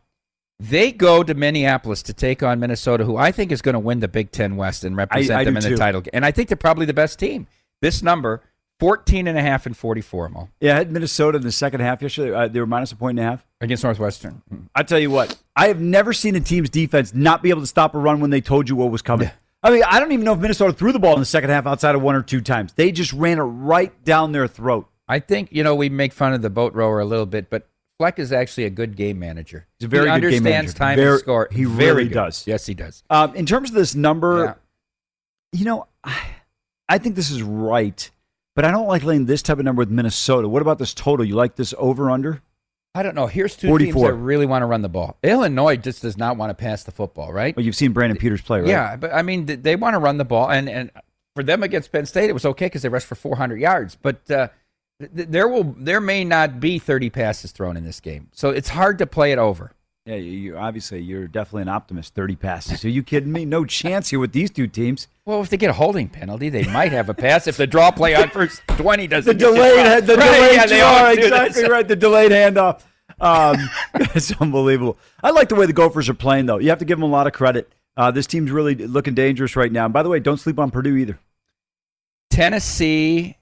S5: they go to Minneapolis to take on Minnesota, who I think is going to win the Big Ten West and represent
S6: I- I
S5: them in the title. game. And I think they're probably the best team. This number, 14 and a half and 44, Mo,
S6: Yeah, I had Minnesota in the second half yesterday. Uh, they were minus a point and a half.
S5: against Northwestern.
S6: I tell you what, I have never seen a team's defense not be able to stop a run when they told you what was coming. I mean, I don't even know if Minnesota threw the ball in the second half outside of one or two times. They just ran it right down their throat.
S5: I think, you know, we make fun of the boat rower a little bit, but Fleck is actually a good game manager.
S6: He's a very
S5: he
S6: good game
S5: understands time
S6: Very-
S5: and score.
S6: he
S5: Very
S6: really
S5: good.
S6: does.
S5: Yes, he does.
S6: Um, in terms of this number,
S5: Yeah.
S6: you know, I, I think this is right, but I don't like laying this type of number with Minnesota. What about this total? You like this over under?
S5: I don't know. Here's two
S6: 44.
S5: teams that really want to run the ball. Illinois just does not want to pass the football, right?
S6: Well, you've seen Brandon Peters play, right?
S5: Yeah, but I mean, they want to run the ball, and and for them against Penn State, it was okay because they rushed for 400 yards. But uh, th- there will there may not be 30 passes thrown in this game, so it's hard to play it over.
S6: Yeah, you, you obviously you're definitely an optimist. Thirty passes. Are you kidding me? No chance here with these two teams.
S5: Well, if they get a holding penalty, they might have a pass if the draw play on first 20 doesn't.
S6: The
S5: get you
S6: delayed,
S5: dropped.
S6: the
S5: Right,
S6: delayed
S5: yeah, they
S6: draw, exactly
S5: this.
S6: right. The delayed handoff. Um, (laughs) it's unbelievable. I like the way the Gophers are playing, though. You have to give them a lot of credit. Uh, this team's really looking dangerous right now. And by the way, don't sleep on Purdue either.
S5: Tennessee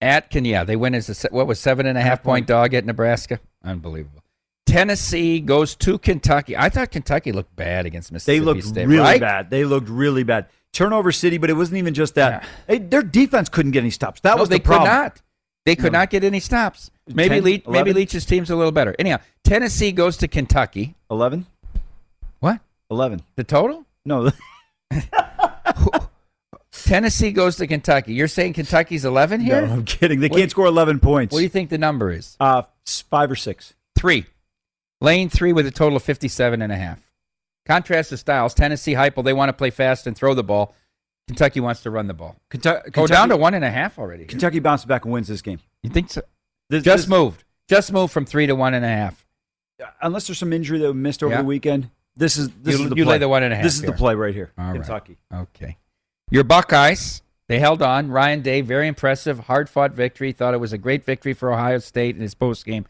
S5: at Can yeah, they went as a se- what was seven and a half point dog at Nebraska. Unbelievable. Tennessee goes to Kentucky. I thought Kentucky looked bad against Mississippi
S6: They looked
S5: State.
S6: really
S5: right?
S6: bad. They looked really bad. Turnover city, but it wasn't even just that. They, their defense couldn't get any stops. That
S5: No,
S6: was
S5: they
S6: the problem.
S5: could not. They could
S6: No.
S5: not get any stops. Maybe
S6: 10,
S5: Leach, maybe Leach's team's a little better. Anyhow, Tennessee goes to Kentucky.
S6: 11?
S5: What?
S6: 11.
S5: The total?
S6: No. (laughs)
S5: Tennessee goes to Kentucky. You're saying Kentucky's 11 here?
S6: No, I'm kidding. They
S5: What-
S6: can't score 11 points.
S5: What do you think the number is?
S6: Uh, five or six.
S5: Three. Lane three with a total of 57 and a half. Contrast the styles. Tennessee Heupel, they want to play fast and throw the ball. Kentucky wants to run the ball.
S6: Oh, Kentucky,
S5: Go down to one and a half already.
S6: Kentucky bounces back and wins this game.
S5: You think so?
S6: This-
S5: Just
S6: this-
S5: moved. Just moved from three to one and a half.
S6: Unless there's some injury that we missed over
S5: Yeah.
S6: the weekend, this is this
S5: You-
S6: is the
S5: you
S6: play.
S5: lay the one and a half
S6: This is
S5: here.
S6: the play right here.
S5: All right.
S6: Kentucky.
S5: Okay. Your Buckeyes, they held on. Ryan Day, very impressive, hard fought victory. Thought it was a great victory for Ohio State in his post game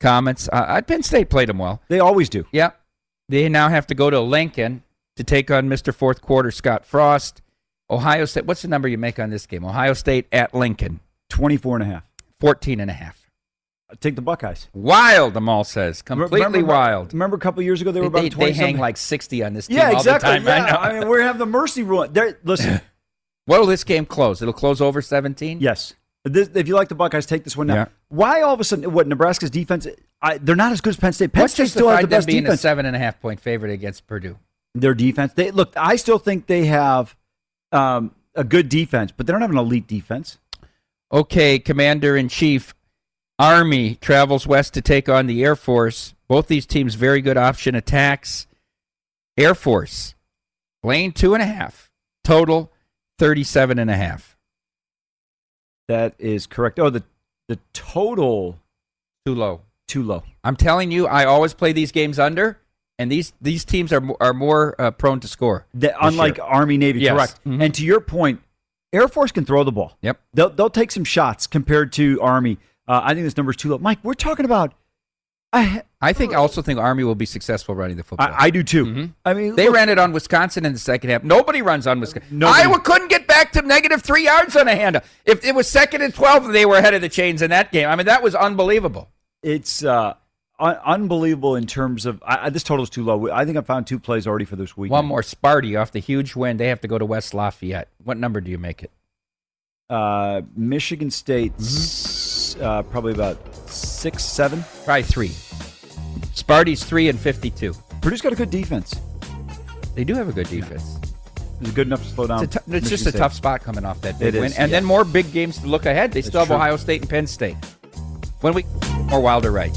S5: comments. Uh, Penn State played them well.
S6: They always do.
S5: Yep. They now have to go to Lincoln to take on Mr. Fourth Quarter Scott Frost. Ohio State, what's the number you make on this game? Ohio State at Lincoln,
S6: 24 and a half.
S5: 14 and a half.
S6: Take the Buckeyes.
S5: Wild, Amal says. Completely
S6: Remember-
S5: wild.
S6: Remember a couple years ago they were about
S5: They,
S6: 20
S5: they hang
S6: something?
S5: like 60 on this team
S6: Yeah,
S5: all
S6: exactly.
S5: the time.
S6: Yeah.
S5: I know.
S6: mean, we have the mercy rule. Listen. (laughs)
S5: What will this game close? It'll close over 17?
S6: yes. This, if you like the Buckeyes, take this one now.
S5: Yeah.
S6: Why all of a sudden? What Nebraska's defense? I, they're not as good as Penn State. Penn
S5: What's
S6: State still has the best
S5: being
S6: defense.
S5: a seven and a half point favorite against Purdue?
S6: Their defense. They look. I still think they have um, a good defense, but they don't have an elite defense.
S5: Okay, Commander in Chief, Army travels west to take on the Air Force. Both these teams very good option attacks. Air Force, lane two and a half, total 37 and a half.
S6: That is correct. Oh, the the total
S5: Too low.
S6: too low.
S5: I'm telling you, I always play these games under, and these these teams are are more uh, prone to score.
S6: That, unlike
S5: year.
S6: Army Navy,
S5: Yes.
S6: correct.
S5: Mhm.
S6: And to your point, Air Force can throw the ball.
S5: Yep.
S6: They'll they'll take some shots compared to Army. Uh, I think this number's too low. Mike, we're talking about. I
S5: I think I also think Army will be successful running the football.
S6: I, I do too.
S5: Mhm.
S6: I mean,
S5: They
S6: look,
S5: ran it on Wisconsin in the second half. Nobody runs on Wisconsin.
S6: Nobody.
S5: Iowa couldn't get back to negative three yards on a handoff. If it was second and twelve, they were ahead of the chains in that game. I mean, that was unbelievable.
S6: it's uh, un- unbelievable in terms of I, I- this total's too low. I think I found two plays already for this week.
S5: One more Sparty off the huge win. They have to go to West Lafayette. What number do you make it?
S6: Uh, Michigan State,
S5: Mm-hmm.
S6: uh, probably about six, seven.
S5: Try three. Sparty's three and fifty-two.
S6: Purdue's got a good defense.
S5: They do have a good defense.
S6: Is it good enough to slow down?
S5: It's, a t- it's just a
S6: State?
S5: tough spot coming off that big
S6: It
S5: win,
S6: is,
S5: and
S6: yeah.
S5: then more big games to look ahead. They still have
S6: true.
S5: Ohio State and Penn State. When we more Wilder right.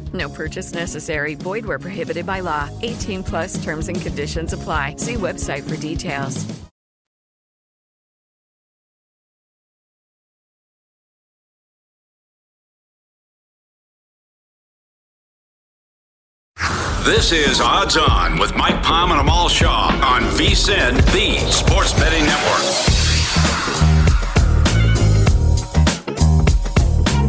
S7: No purchase necessary. Void where prohibited by law. 18 plus terms and conditions apply. See website for details.
S4: This is Odds On with Mike Palm and Amal Shaw on VSIN, the Sports Betting Network.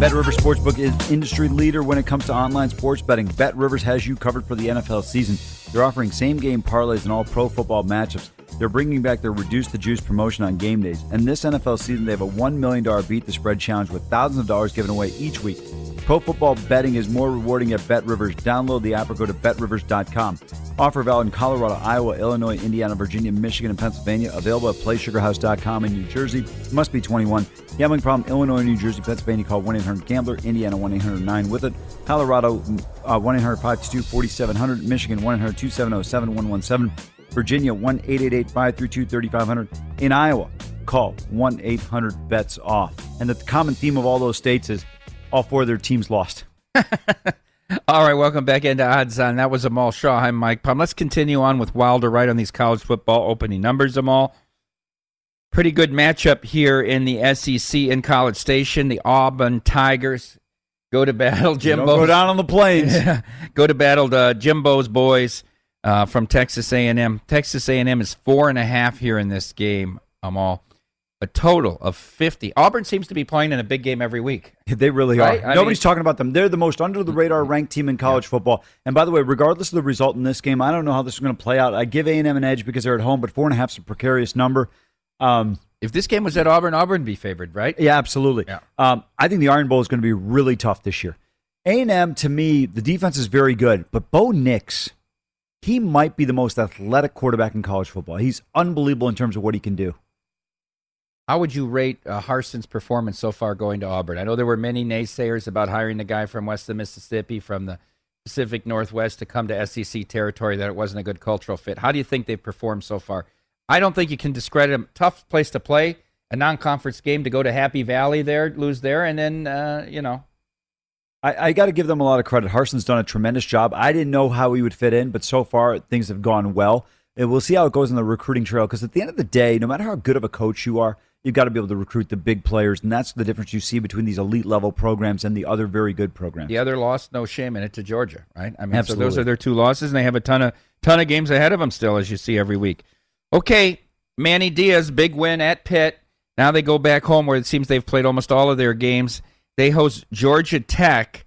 S6: Bet Rivers Sportsbook is industry leader when it comes to online sports betting. Bet Rivers has you covered for the NFL season. They're offering same game parlays in all pro football matchups. They're bringing back their Reduce the Juice promotion on game days. And this NFL season, they have a $1 million Beat the Spread challenge with thousands of dollars given away each week. Pro football betting is more rewarding at Bet Rivers. Download the app or go to betrivers.com. Offer valid in Colorado, Iowa, Illinois, Indiana, Virginia, Michigan, and Pennsylvania. Available at PlaySugarHouse.com in New Jersey. Must be 21. Gambling problem, Illinois, New Jersey, Pennsylvania. Call 1 800 Gambler. Indiana 1 800 9 with it. Colorado uh, 1 800 522 4700. Michigan 1 800 270 7117. Virginia 1 888 532 3500. In Iowa, call 1 800 bets off. And the common theme of all those states is all four of their teams lost. (laughs)
S5: All right, welcome back into Odds On. That was Amal Shaw. I'm Mike Palm. Let's continue on with Wilder right on these college football opening numbers, Amal. Pretty good matchup here in the SEC in College Station. The Auburn Tigers go to battle Jimbo.
S6: Go down on the plains. (laughs)
S5: go to battle uh, Jimbo's boys uh, from Texas A&M. Texas A&M is four and a half here in this game, Amal a total of 50. Auburn seems to be playing in a big game every week. (laughs)
S6: They really
S5: Right?
S6: are.
S5: I
S6: Nobody's
S5: mean-
S6: talking about them. They're the most under the radar ranked team in college football. And by the way, regardless of the result in this game, I don't know how this is going to play out. I give A and M an edge because they're at home, but four and a half is a precarious number. Um,
S5: If this game was at Auburn, Auburn would be favored, right?
S6: yeah, absolutely.
S5: Yeah.
S6: Um, I think the Iron Bowl is going to be really tough this year. A and M to me, the defense is very good, but Bo Nix, he might be the most athletic quarterback in college football. He's unbelievable in terms of what he can do.
S5: How would you rate uh, Harsin's performance so far going to Auburn? I know there were many naysayers about hiring the guy from west of Mississippi, from the Pacific Northwest, to come to SEC territory, that it wasn't a good cultural fit. How do you think they've performed so far? I don't think you can discredit them. Tough place to play, a non conference game to go to Happy Valley there, lose there, and then, uh, you know,
S6: I, I got to give them a lot of credit. Harsin's done a tremendous job. I didn't know how he would fit in, but so far things have gone well. And we'll see how it goes on the recruiting trail because at the end of the day, no matter how good of a coach you are, you've got to be able to recruit the big players. And that's the difference you see between these elite level programs and the other very good programs.
S5: The other loss, no shame in it to Georgia, right? I mean, so those are their two losses, and they have a ton of ton of games ahead of them still, as you see every week. Okay, Manny Diaz, big win at Pitt. Now they go back home where it seems they've played almost all of their games. They host Georgia Tech.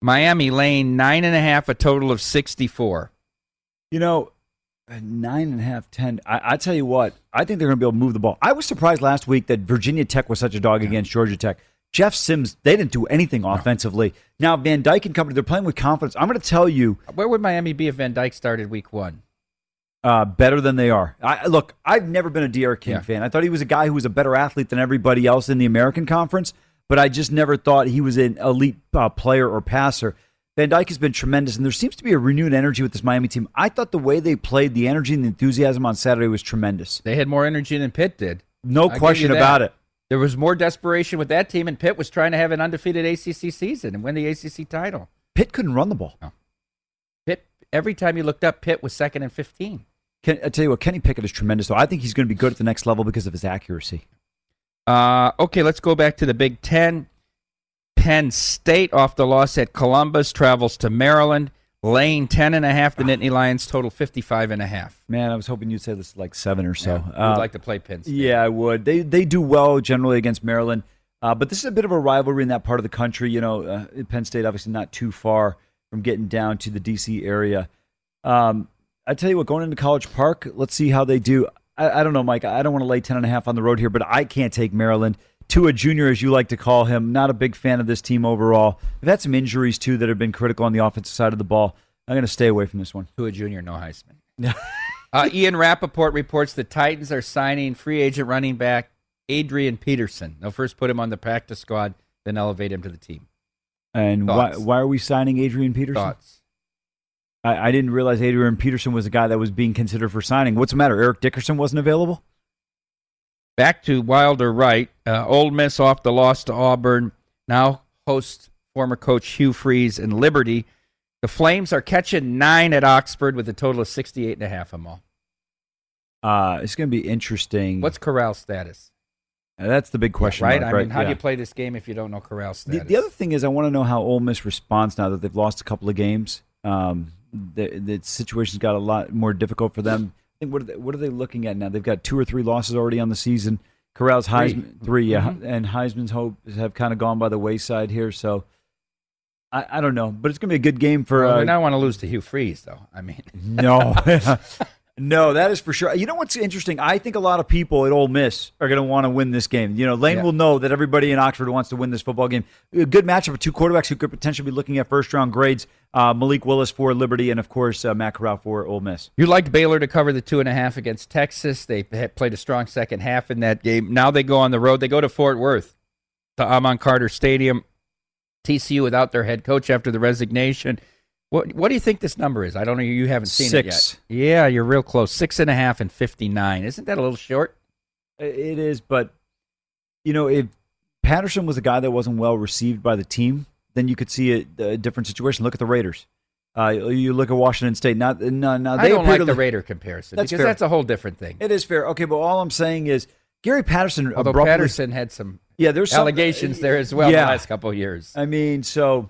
S5: Miami laying nine and a half, a total of sixty-four.
S6: You know, a nine and a half, ten. I, I tell you what, I think they're going to be able to move the ball. I was surprised last week that Virginia Tech was such a dog against Georgia Tech. Jeff Sims, they didn't do anything offensively. Now Van Dyke and company, they're playing with confidence. I'm going to tell you,
S5: Where would Miami be if Van Dyke started week one?
S6: Uh, better than they are. I, look, I've never been a D'Eriq King
S5: Yeah.
S6: fan. I thought he was a guy who was a better athlete than everybody else in the American Conference, but I just never thought he was an elite uh, player or passer. Van Dyke has been tremendous, and there seems to be a renewed energy with this Miami team. I thought the way they played, the energy and the enthusiasm on Saturday was tremendous.
S5: They had more energy than Pitt did.
S6: No
S5: I'll
S6: question about it.
S5: There was more desperation with that team, and Pitt was trying to have an undefeated ACC season and win the ACC title.
S6: Pitt couldn't run the ball.
S5: Pitt, every time you looked up, Pitt was second and 15.
S6: Ken, I tell you what, Kenny Pickett is tremendous, though. I think he's going to be good at the next level because of his accuracy.
S5: Uh, okay, let's go back to the Big Ten. Penn State off the loss at Columbus travels to Maryland, laying ten and a half. The Nittany Lions total fifty-five and a half.
S6: Man, I was hoping you'd say this is like seven or so.
S5: Yeah,
S6: Uh,
S5: we'd like to play Penn State.
S6: Yeah, I would. They they do well generally against Maryland, uh, but this is a bit of a rivalry in that part of the country. You know, uh, Penn State obviously not too far from getting down to the D.C. area. Um, I tell you what, going into College Park, let's see how they do. I, I don't know, Mike. I don't want to lay ten and a half on the road here, but I can't take Maryland. Tua Junior, as you like to call him, not a big fan of this team overall. They've had some injuries too that have been critical on the offensive side of the ball. I'm going to stay away from this one.
S5: Tua Junior, no Heisman. (laughs) (laughs) Uh, Ian Rapoport reports the Titans are signing free agent running back Adrian Peterson. They'll first put him on the practice squad, then elevate him to the team.
S6: And why, why are we signing Adrian Peterson?
S5: Thoughts?
S6: I, I didn't realize Adrian Peterson was the guy that was being considered for signing. What's the matter? Eric Dickerson wasn't available?
S5: Back to Wilder Right. Uh, Ole Miss off the loss to Auburn. Now hosts former coach Hugh Freeze and Liberty. The Flames are catching nine at Oxford with a total of 68 and a half Amal.
S6: Uh, it's going to be interesting.
S5: What's Corral status?
S6: Uh, that's the big question,
S5: right?
S6: mark,
S5: I mean, how do you play this game if you don't know Corral's
S6: The,
S5: status?
S6: the other thing is, I want to know how Ole Miss responds now that they've lost a couple of games. Um, the, the situation's got a lot more difficult for them. I think what are they, what are they looking at now? They've got two or three losses already on the season. Corral's
S5: Three.
S6: Heisman three, yeah,
S5: Mhm.
S6: and Heisman's hopes have kind of gone by the wayside here. So I, I don't know, but it's going to be a good game for.
S5: Well,
S6: uh,
S5: don't want to lose to Hugh Freeze, though. I mean,
S6: no. (laughs) (laughs) no, that is for sure. You know what's interesting? I think a lot of people at Ole Miss are going to want to win this game. You know, Lane
S5: Yeah.
S6: will know that everybody in Oxford wants to win this football game. A good matchup of two quarterbacks who could potentially be looking at first round grades. Uh, Malik Willis for Liberty, and of course uh, Matt Corral for Ole Miss.
S5: You liked Baylor to cover the two and a half against Texas. They played a strong second half in that game. Now they go on the road. They go to Fort Worth, to Amon Carter Stadium. TCU without their head coach after the resignation. What What do you think this number is? I don't know. You haven't seen
S6: Six.
S5: it yet. Yeah, you're real close. Six and a half and fifty nine. Isn't that a little short?
S6: It is, but you know, if Patterson was a guy that wasn't well received by the team, then you could see a, a different situation. Look at the Raiders. Uh, you look at Washington State. Not, no, no,
S5: I
S6: they
S5: don't like
S6: to-
S5: the Raider comparison
S6: That's
S5: because
S6: fair.
S5: that's a whole different thing.
S6: It is fair. Okay, but all I'm saying is Gary Patterson.
S5: Although
S6: abruptly-
S5: Patterson had some
S6: yeah, there's some-
S5: allegations there as well in
S6: Yeah.
S5: the last couple of years.
S6: I mean, so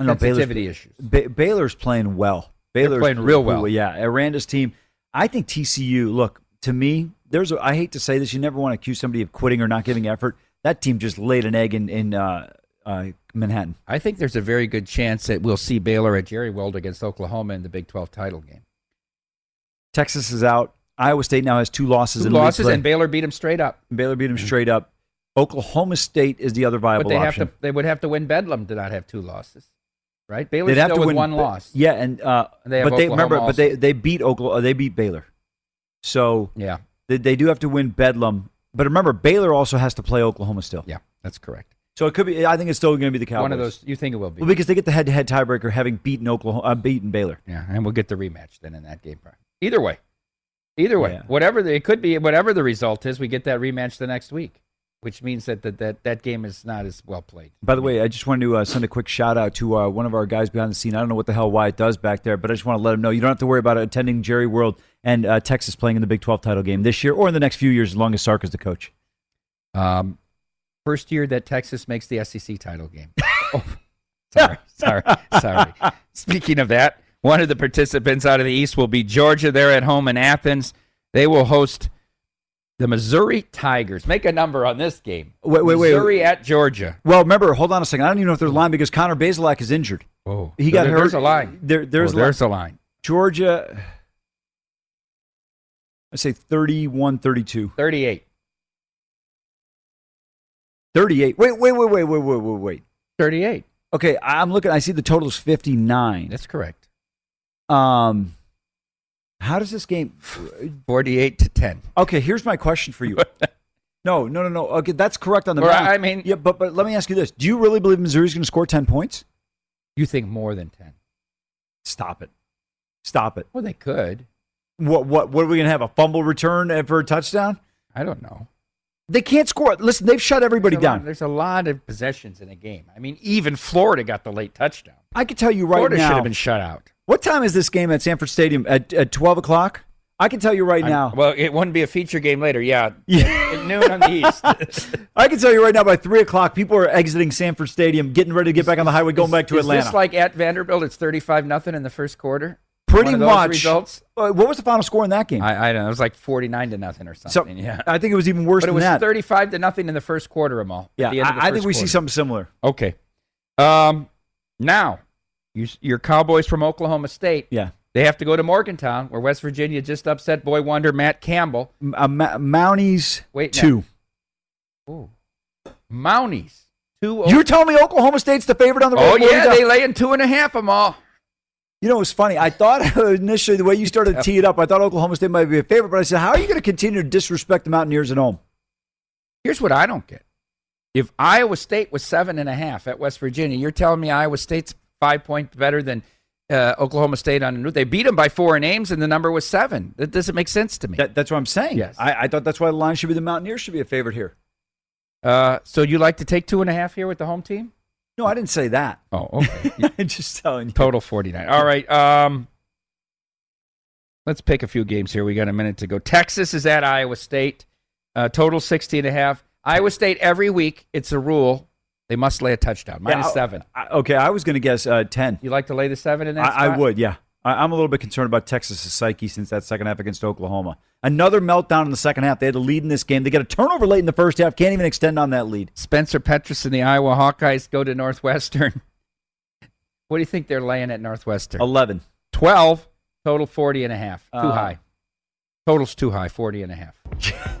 S6: I don't know, Baylor's-
S5: issues.
S6: Ba- Baylor's playing well. Baylor's
S5: playing real well.
S6: Yeah, Aranda's team. I think TCU. Look to me, there's. A, I hate to say this. You never want to accuse somebody of quitting or not giving effort. That team just laid an egg in in uh, uh, Manhattan.
S5: I think there's a very good chance that we'll see Baylor at Jerry World against Oklahoma in the Big 12 title game.
S6: Texas is out. Iowa State now has two losses.
S5: Two
S6: in
S5: losses, and Baylor beat them straight up.
S6: Baylor beat them straight up. Oklahoma State is the other viable
S5: But they have
S6: option.
S5: to. They would have to win Bedlam to not have two losses, right? Baylor
S6: They'd
S5: still
S6: have to
S5: with
S6: win
S5: one loss.
S6: Yeah, and uh,
S5: They have
S6: but they
S5: Oklahoma
S6: remember, but they they beat Oklahoma. They beat Baylor, so
S5: Yeah,
S6: they, they do have to win Bedlam. But remember, Baylor also has to play Oklahoma still.
S5: yeah, that's correct.
S6: So it could be. I think it's still going to be the Cowboys.
S5: One of those. You think it will be?
S6: Well, because they get the head-to-head tiebreaker, having beaten Oklahoma, uh, beaten Baylor.
S5: Yeah, and we'll get the rematch then in that game. Either way, either way,
S6: Yeah.
S5: whatever the, it could be, whatever the result is, we get that rematch the next week, which means that that that, that game is not as well played.
S6: By the way, I just wanted to uh, send a quick shout out to uh, one of our guys behind the scene. I don't know what the hell Wyatt does back there, but I just want to let him know you don't have to worry about attending Jerry World and uh, Texas playing in the Big 12 title game this year or in the next few years, as long as Sark is the coach.
S5: Um, first year that Texas makes the SEC title game. (laughs) oh, sorry, sorry, sorry. Speaking of that, one of the participants out of the East will be Georgia. They're at home in Athens. They will host the Missouri Tigers. Make a number on this game.
S6: Wait, wait, wait.
S5: Missouri at Georgia.
S6: Well, remember, hold on a second. I don't even know if there's a line because Connor Bazelak is injured.
S5: Oh,
S6: He got
S5: there-
S6: hurt.
S5: There's a line.
S6: There, there's,
S5: Oh, there's a line.
S6: Georgia, I say 31 32.
S5: 38.
S6: 38. Wait, wait, wait, wait, wait, wait, wait, wait.
S5: 38.
S6: Okay, I'm looking. I see the total is 59.
S5: That's correct.
S6: Um, how does this game?
S5: 48 to 10.
S6: Okay, here's my question for you. (laughs) no, no, no, no. Okay, that's correct on the math.
S5: I mean-
S6: yeah, but but let me ask you this: Do you really believe Missouri's going to score 10 points?
S5: You think more than 10?
S6: Stop it! Stop it!
S5: Well, they could.
S6: What what what are we going to have a fumble return for a touchdown?
S5: I don't know.
S6: They can't score. Listen, they've shut everybody
S5: There's a lot-
S6: down.
S5: there's a lot of possessions in a game. I mean, even Florida got the late touchdown.
S6: I can tell you right
S5: Florida
S6: now.
S5: Florida should have been shut out.
S6: What time is this game at Sanford Stadium? At, at 12 o'clock? I can tell you right
S5: I'm-
S6: now.
S5: Well, it wouldn't be a feature game later. Yeah.
S6: Yeah. (laughs)
S5: At noon on the East. (laughs)
S6: I can tell you right now by 3 o'clock, people are exiting Sanford Stadium, getting ready to get back on the highway, going back to
S5: Is
S6: Atlanta.
S5: this like at Vanderbilt? It's 35 nothing in the first quarter?
S6: Pretty
S5: One of those
S6: much.
S5: results?
S6: Uh, what was the final score in that game?
S5: I, I don't know. It was like 49 to nothing or
S6: So,
S5: something. yeah.
S6: I think it was even worse
S5: But it was
S6: that.
S5: 35 to nothing in the first quarter, Amal.
S6: yeah,
S5: At the end of the
S6: I, I think we see something similar.
S5: Okay. Um, now, you, your Cowboys from Oklahoma State.
S6: Yeah.
S5: They have to go to Morgantown, where West Virginia just upset boy wonder Matt Campbell.
S6: Uh, Ma- Mounties,
S5: Wait, no.
S6: two.
S5: Ooh. Mounties. Two.
S6: You're telling me Oklahoma State's the favorite on the road?
S5: oh,
S6: do we
S5: yeah. They lay in two and a half Amal.
S6: You know, it's funny. I thought (laughs) initially the way you started to tee it up, I thought Oklahoma State might be a favorite, but I said, how are you going to continue to disrespect the Mountaineers at home?
S5: Here's what I don't get. If Iowa State was seven and a half at West Virginia, you're telling me Iowa State's five point better than uh, Oklahoma State on a new. They beat them by four names, and the number was seven. That doesn't make sense to me.
S6: That, that's what I'm saying.
S5: Yes.
S6: I, I thought that's why the line should be the Mountaineers should be a favorite here.
S5: Uh, so you like to take two and a half here with the home team?
S6: No, I didn't say that.
S5: Oh, okay. (laughs)
S6: I'm just telling you.
S5: Total 49. All right. Um, let's pick a few games here. We got a minute to go. Texas is at Iowa State. Uh, total 60 and a half. Iowa State every week, it's a rule. They must lay a touchdown. Minus
S6: Yeah,
S5: seven.
S6: I- okay, I was going to guess uh, 10.
S5: You like to lay the seven in that
S6: I, I would, yeah. I, I'm a little bit concerned about Texas' psyche since that second half against Oklahoma. Another meltdown in the second half. They had a lead in this game. They get a turnover late in the first half. Can't even extend on that lead.
S5: Spencer Petras and the Iowa Hawkeyes go to Northwestern. (laughs) What do you think they're laying at Northwestern?
S6: 11.
S5: 12. Total 40 and a half. Too
S6: Uh,
S5: high. Total's too high, 40 and a half.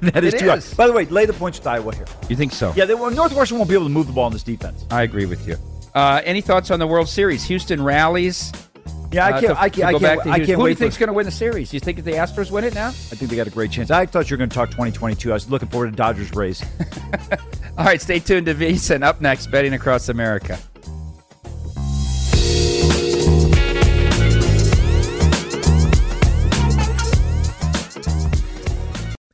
S5: (laughs)
S6: that is
S5: It
S6: too
S5: is.
S6: high. By the way, lay the points with Iowa here.
S5: You think so?
S6: Yeah, they, well, Northwestern won't be able to move the ball in this defense.
S5: I agree with you. Uh, any thoughts on the World Series? Houston rallies.
S6: Yeah, I
S5: uh,
S6: can't.
S5: to-
S6: I can't. I can't, I can't
S5: Who do you think's going to win the series? You think the Astros win it now?
S6: I think they got a great chance. I thought you were going to talk 2022. I was looking forward to Dodgers Rays. (laughs)
S5: All right, stay tuned to VSiN. Up next, betting across America.